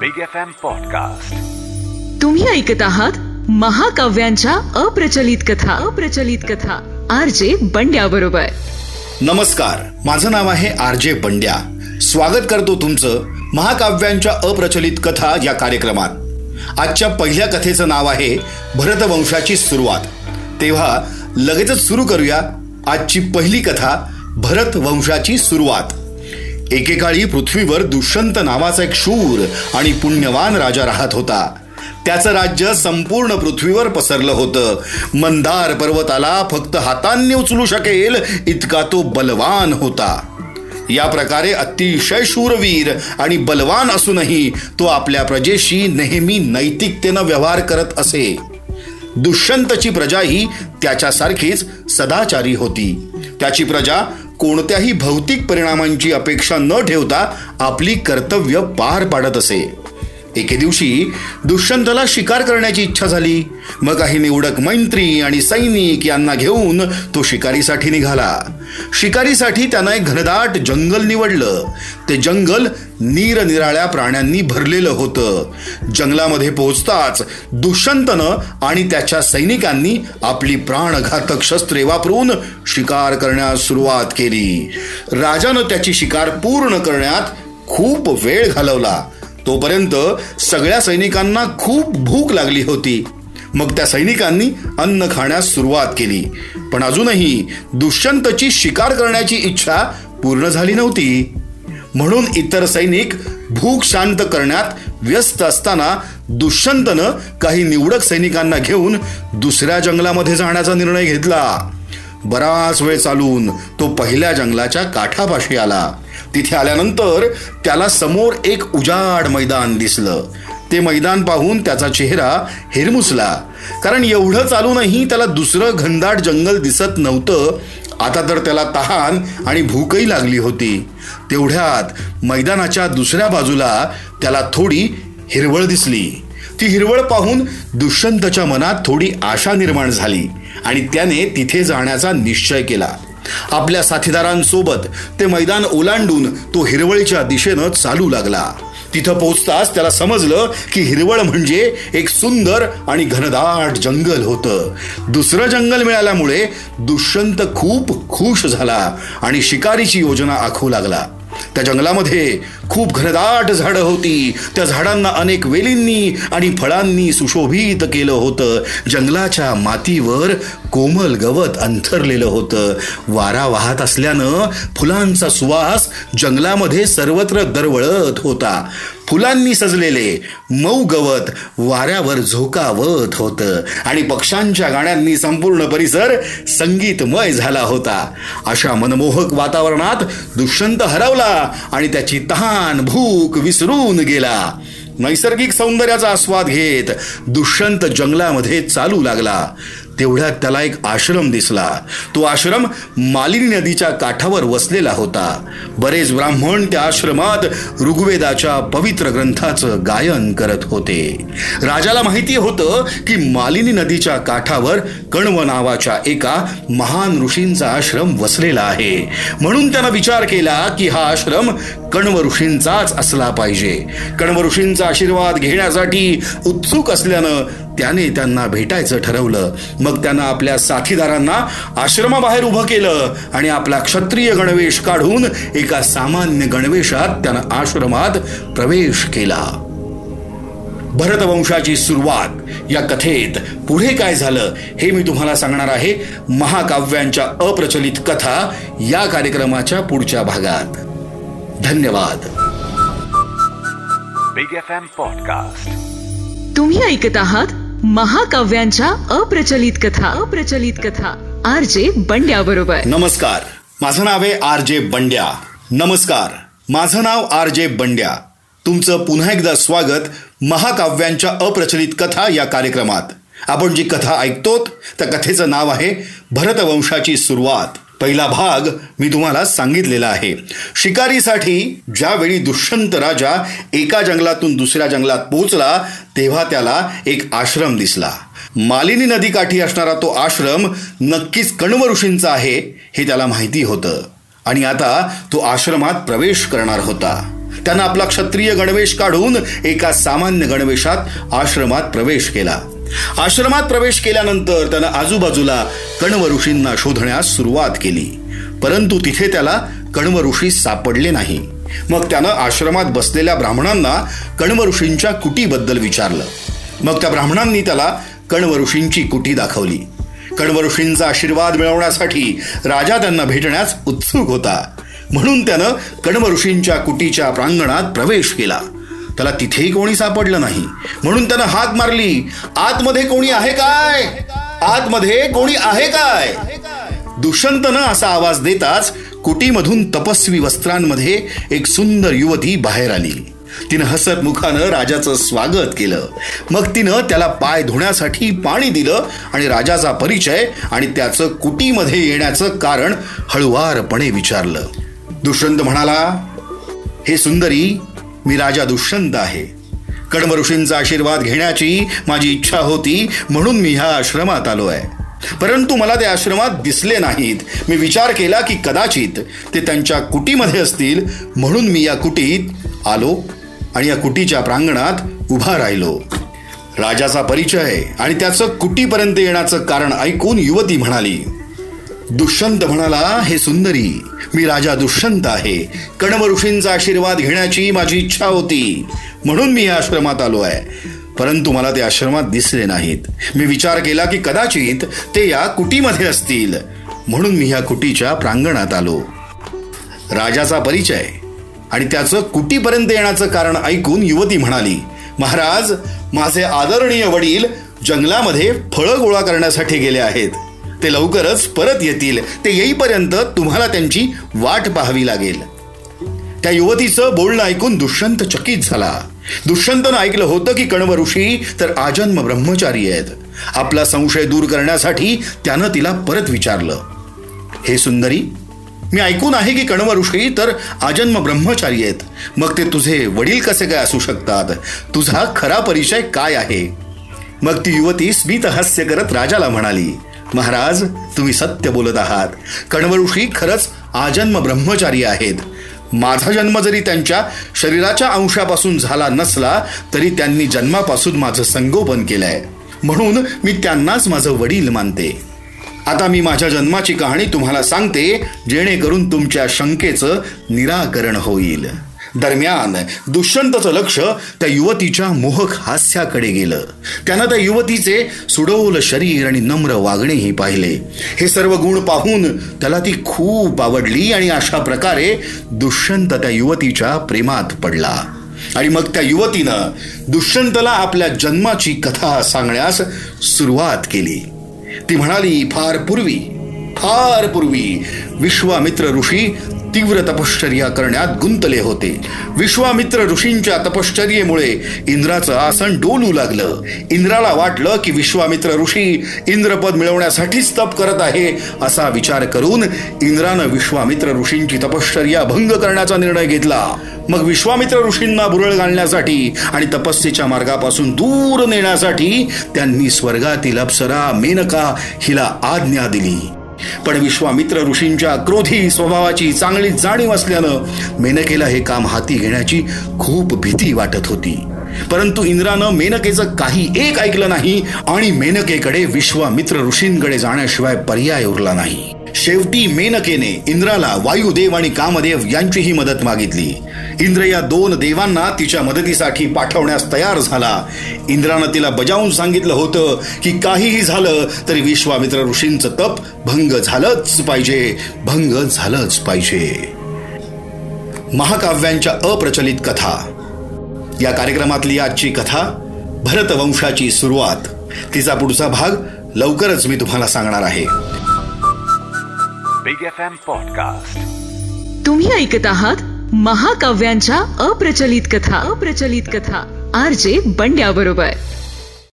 Big F M podcast तुम्ही ऐकत आहात महाकाव्यांच्या अप्रचलित कथा. अप्रचलित कथा. आर जे बंड्या बरोबर नमस्कार माझं नाव आहे आर जे बंड्या. स्वागत करतो तुमचं महाकाव्यांच्या अप्रचलित कथा या कार्यक्रमात. आजच्या पहिल्या कथेचं नाव आहे भरतवंशाची सुरुवात. तेव्हा लगेचच सुरू करूया आजची पहिली कथा भरत वंशाची सुरुवात. एकेकाळी पृथ्वीवर दुष्यंत नावाचा एक शूर आणि पुण्यवान राजा राहत होता. त्याचं राज्य संपूर्ण पृथ्वीवर पसरलं होतं. मंदार पर्वताला फक्त हातांनी उचलू शकेल इतका तो बलवान होता. या प्रकारे अतिशय शूरवीर आणि बलवान असूनही तो आपल्या प्रजेशी नेहमी नैतिकतेनं व्यवहार करत असे. दुष्यंतची प्रजा ही त्याच्यासारखीच सदाचारी होती. त्याची प्रजा कोणत्याही भौतिक परिणामांची अपेक्षा न ठेवता आपली कर्तव्य पार पाडत असे. एके दिवशी दुष्यंतला शिकार करण्याची इच्छा झाली. मग काही निवडक मैत्री आणि सैनिक यांना घेऊन तो शिकारीसाठी निघाला. शिकारीसाठी त्यानं एक घनदाट जंगल निवडलं. ते जंगल निरनिराळ्या प्राण्यांनी भरलेलं होतं. जंगलामध्ये पोहोचताच दुष्यंतनं आणि त्याच्या सैनिकांनी आपली प्राणघातक शस्त्रे वापरून शिकार करण्यास सुरुवात केली. राजानं त्याची शिकार पूर्ण करण्यात खूप वेळ घालवला. तोपर्यंत सगळ्या सैनिकांना खूप भूक लागली होती. मग त्या सैनिकांनी अन्न खाण्यास सुरुवात केली. पण अजूनही दुष्यंतची शिकार करण्याची इच्छा पूर्ण झाली नव्हती. म्हणून इतर सैनिक भूक शांत करण्यात व्यस्त असताना दुष्यंतनं काही निवडक सैनिकांना घेऊन दुसऱ्या जंगलामध्ये जाण्याचा निर्णय घेतला. बराच वेळ चालून तो पहिल्या जंगलाच्या काठापाशी आला. तिथे आल्यानंतर त्याला समोर एक उजाड मैदान दिसलं. ते मैदान पाहून त्याचा चेहरा हिरमुसला. कारण एवढं चालूनही त्याला दुसरं घनदाट जंगल दिसत नव्हतं. आता तर त्याला तहान आणि भूकही लागली होती. तेवढ्यात मैदानाच्या दुसऱ्या बाजूला त्याला थोडी हिरवळ दिसली. ती हिरवळ पाहून दुष्यंतच्या मनात थोडी आशा निर्माण झाली आणि त्याने तिथे जाण्याचा निश्चय केला. आपल्या साथीदारांसोबत ते मैदान ओलांडून तो हिरवळीच्या दिशेनं चालू लागला. तिथं पोचताच त्याला समजलं की हिरवळ म्हणजे एक सुंदर आणि घनदाट जंगल होतं. दुसरं जंगल मिळाल्यामुळे दुष्यंत खूप खुश झाला आणि शिकारीची योजना आखू लागला. त्या जंगलामध्ये खूप घनदाट झाडं होती. त्या झाडांना अनेक वेलींनी आणि फळांनी सुशोभित केलं होतं. जंगलाच्या मातीवर कोमल गवत अंथरलेलं होतं. वारा वाहत असल्यानं फुलांचा सुवास जंगलामध्ये सर्वत्र दरवळत होता. फुलांनी सजलेले मऊ गवत वाऱ्यावर झोकावत होतं. आणि पक्ष्यांच्या गाण्यांनी संपूर्ण परिसर संगीतमय झाला होता. अशा मनमोहक वातावरणात दुष्यंत हरवला आणि त्याची तहान भूक विसरून गेला. नैसर्गिक सौंदर्याचा आस्वाद घेत दुष्यंत जंगलामध्ये चालू लागला. तेवढ्यात त्याला एक आश्रम दिसला. तो आश्रम मालिनी नदीच्या काठावर वसलेला होता. बरेच ब्राह्मण त्या आश्रमात ऋग्वेदाच्या पवित्र ग्रंथाचं गायन करत होते. राजाला माहिती होतं की मालिनी नदीच्या काठावर कण्व नावाच्या एका महान ऋषींचा आश्रम वसलेला आहे. म्हणून त्यानं विचार केला की हा आश्रम कण्व ऋषींचाच असला पाहिजे. कण्व ऋषींचा आशीर्वाद घेण्यासाठी उत्सुक असल्यानं त्याने त्यांना भेटायचं ठरवलं. मग त्यानं आपल्या साथीदारांना आश्रमाबाहेर उभं केलं आणि आपला क्षत्रिय गणवेश काढून एका सामान्य गणवेशात त्यानं आश्रमात प्रवेश केला. भरतवंशाची सुरुवात या कथेत पुढे काय झालं हे मी तुम्हाला सांगणार आहे. महाकाव्यांच्या अप्रचलित कथा या कार्यक्रमाच्या पुढच्या भागात. धन्यवाद. बिग एफ एम पॉडकास्ट तुम्ही ऐकत आहात महाकाव्यांच्या अप्रचलित कथा. अप्रचलित कथा. आर जे बंड्या बरोबर. नमस्कार. माझं नाव आहे आर जे बंड्या. नमस्कार. माझं नाव आर जे बंड्या. तुमचं पुन्हा एकदा स्वागत महाकाव्यांच्या अप्रचलित कथा या कार्यक्रमात. आपण जी कथा ऐकतोत त्या कथेचं नाव आहे भरतवंशाची सुरुवात. पहिला भाग मी तुम्हाला सांगितलेला आहे. शिकारीसाठी ज्यावेळी दुष्यंत राजा एका जंगलातून दुसऱ्या जंगलात पोहोचला तेव्हा त्याला एक आश्रम दिसला. मालिनी नदीकाठी असणारा तो आश्रम नक्कीच कण्व ऋषींचा आहे हे त्याला माहिती होतं. आणि आता तो आश्रमात प्रवेश करणार होता. त्यानं आपला क्षत्रिय गणवेश काढून एका सामान्य गणवेशात आश्रमात प्रवेश केला. आश्रमात प्रवेश केल्यानंतर त्यानं आजूबाजूला कण्व ऋषींना शोधण्यास सुरुवात केली. परंतु तिथे त्याला कण्व ऋषी सापडले नाही. मग त्यानं आश्रमात बसलेल्या ब्राह्मणांना कण्व ऋषींच्या कुटीबद्दल विचारलं. मग त्या ब्राह्मणांनी त्याला कण्व ऋषींची कुटी दाखवली. कण्व ऋषींचा आशीर्वाद मिळवण्यासाठी राजा त्यांना भेटण्यास उत्सुक होता. म्हणून त्यानं कण्व ऋषींच्या कुटीच्या प्रांगणात प्रवेश केला. त्याला तिथेही कोणी सापडलं नाही. म्हणून त्यानं हाक मारली. आतमध्ये कोणी आहे काय? आतमध्ये कोणी आहे काय? दुष्यंतनं असा आवाज देताच कुटीमधून तपस्वी वस्त्रांमध्ये एक सुंदर युवती बाहेर आली. तिनं हसत मुखानं राजाचं स्वागत केलं. मग तिनं त्याला पाय धुण्यासाठी पाणी दिलं आणि राजाचा परिचय आणि त्याचं कुटीमध्ये येण्याचं कारण हळुवारपणे विचारलं. दुष्यंत म्हणाला हे सुंदरी मी राजा दुष्यंत आहे. कडम ऋषींचा आशीर्वाद घेण्याची माझी इच्छा होती म्हणून मी ह्या आश्रमात आलो आहे. परंतु मला त्या आश्रमात दिसले नाहीत. मी विचार केला की कदाचित ते त्यांच्या कुटीमध्ये असतील म्हणून मी या कुटीत आलो आणि या कुटीच्या प्रांगणात उभा राहिलो. राजाचा परिचय आणि त्याचं कुटीपर्यंत येण्याचं कारण ऐकून युवती म्हणाली दुष्यंत म्हणाला हे सुंदरी मी राजा दुष्यंत आहे. कणव ऋषींचा आशीर्वाद घेण्याची माझी इच्छा होती. म्हणून मी या आश्रमात आलो आहे. परंतु मला ते आश्रमात दिसले नाहीत. मी विचार केला की कदाचित ते या कुटीमध्ये असतील. म्हणून मी ह्या कुटीच्या प्रांगणात आलो. राजाचा परिचय आणि त्याचं कुटीपर्यंत येण्याचं कारण ऐकून युवती म्हणाली महाराज माझे आदरणीय वडील जंगलामध्ये फळं गोळा करण्यासाठी गेले आहेत. ते लवकरच परत येतील. ते येईपर्यंत तुम्हाला त्यांची वाट पाहावी लागेल. त्या युवतीचं बोलणं ऐकून दुष्यंत चकित झाला. दुष्यंतनं ऐकलं होतं की कण्व ऋषी तर आजन्म ब्रह्मचारी आहेत. आपला संशय दूर करण्यासाठी त्यानं तिला परत विचारलं. हे सुंदरी मी ऐकून आहे की कण्व ऋषी तर आजन्म ब्रह्मचारी आहेत. मग ते तुझे वडील कसे काय असू शकतात? तुझा खरा परिचय काय आहे? मग ती युवती स्मितहास्य करत राजाला म्हणाली महाराज तुम्ही सत्य बोलत आहात. कण्व खरंच आजन्म ब्रह्मचारी आहेत. माझा जन्म जरी त्यांच्या शरीराच्या अंशापासून झाला नसला तरी त्यांनी जन्मापासून माझं संगोपन केलंय. म्हणून मी त्यांनाच माझं वडील मानते. आता मी माझ्या जन्माची कहाणी तुम्हाला सांगते जेणेकरून तुमच्या शंकेचं निराकरण होईल. दरम्यान दुष्यंतचं लक्ष त्या युवतीच्या मोहक हास्याकडे गेलं. त्यानं त्या युवतीचे सुडवलं शरीर आणि नम्र वागणेही पाहिले. हे सर्व गुण पाहून त्याला ती खूप आवडली आणि अशा प्रकारे दुष्यंत त्या युवतीच्या प्रेमात पडला. आणि मग त्या युवतीनं दुष्यंतला आपल्या जन्माची कथा सांगण्यास सुरुवात केली. ती म्हणाली फार पूर्वी फार पूर्वी विश्वामित्र ऋषी तीव्र तपश्चर्या करण्यात गुंतले होते. विश्वामित्र ऋषींच्या तपश्चर्येमुळे इंद्राचं आसन डोलू लागलं. इंद्राला वाटलं की विश्वामित्र ऋषी इंद्रपद मिळवण्यासाठीच तप करत आहे असा विचार करून इंद्रानं विश्वामित्र ऋषींची तपश्चर्या भंग करण्याचा निर्णय घेतला. मग विश्वामित्र ऋषींना भुरळ घालण्यासाठी आणि तपस्येच्या मार्गापासून दूर नेण्यासाठी त्यांनी स्वर्गातील अप्सरा मेनका हिला आज्ञा दिली. पण विश्वामित्र ऋषींच्या क्रोधी स्वभावाची चांगली जाणीव असल्यानं मेनकेला हे काम हाती घेण्याची खूप भीती वाटत होती. परंतु इंद्रानं मेनकेचं काही एक ऐकलं नाही आणि मेनकेकडे विश्वामित्र ऋषींकडे जाण्याशिवाय पर्याय उरला नाही. शेवटी मेनकेने इंद्राला वायुदेव आणि कामदेव यांचीही मदत मागितली. इंद्र या दोन देवांना तिच्या मदतीसाठी पाठवण्यास तयार झाला. इंद्रानं तिला बजावून सांगितलं होतं की काहीही झालं तरी विश्वामित्र ऋषींचं तप भंग झालंच पाहिजे भंग झालंच पाहिजे. महाकाव्यांच्या अप्रचलित कथा. या कार्यक्रमातली आजची कथा भरतवंशाची सुरुवात. तिचा पुढचा भाग लवकरच मी तुम्हाला सांगणार आहे. बिग एफ एम पॉडकास्ट तुम्ही ऐकत आहात महाकाव्यांच्या अप्रचलित कथा. अप्रचलित कथा. आर जे बंड्या बरोबर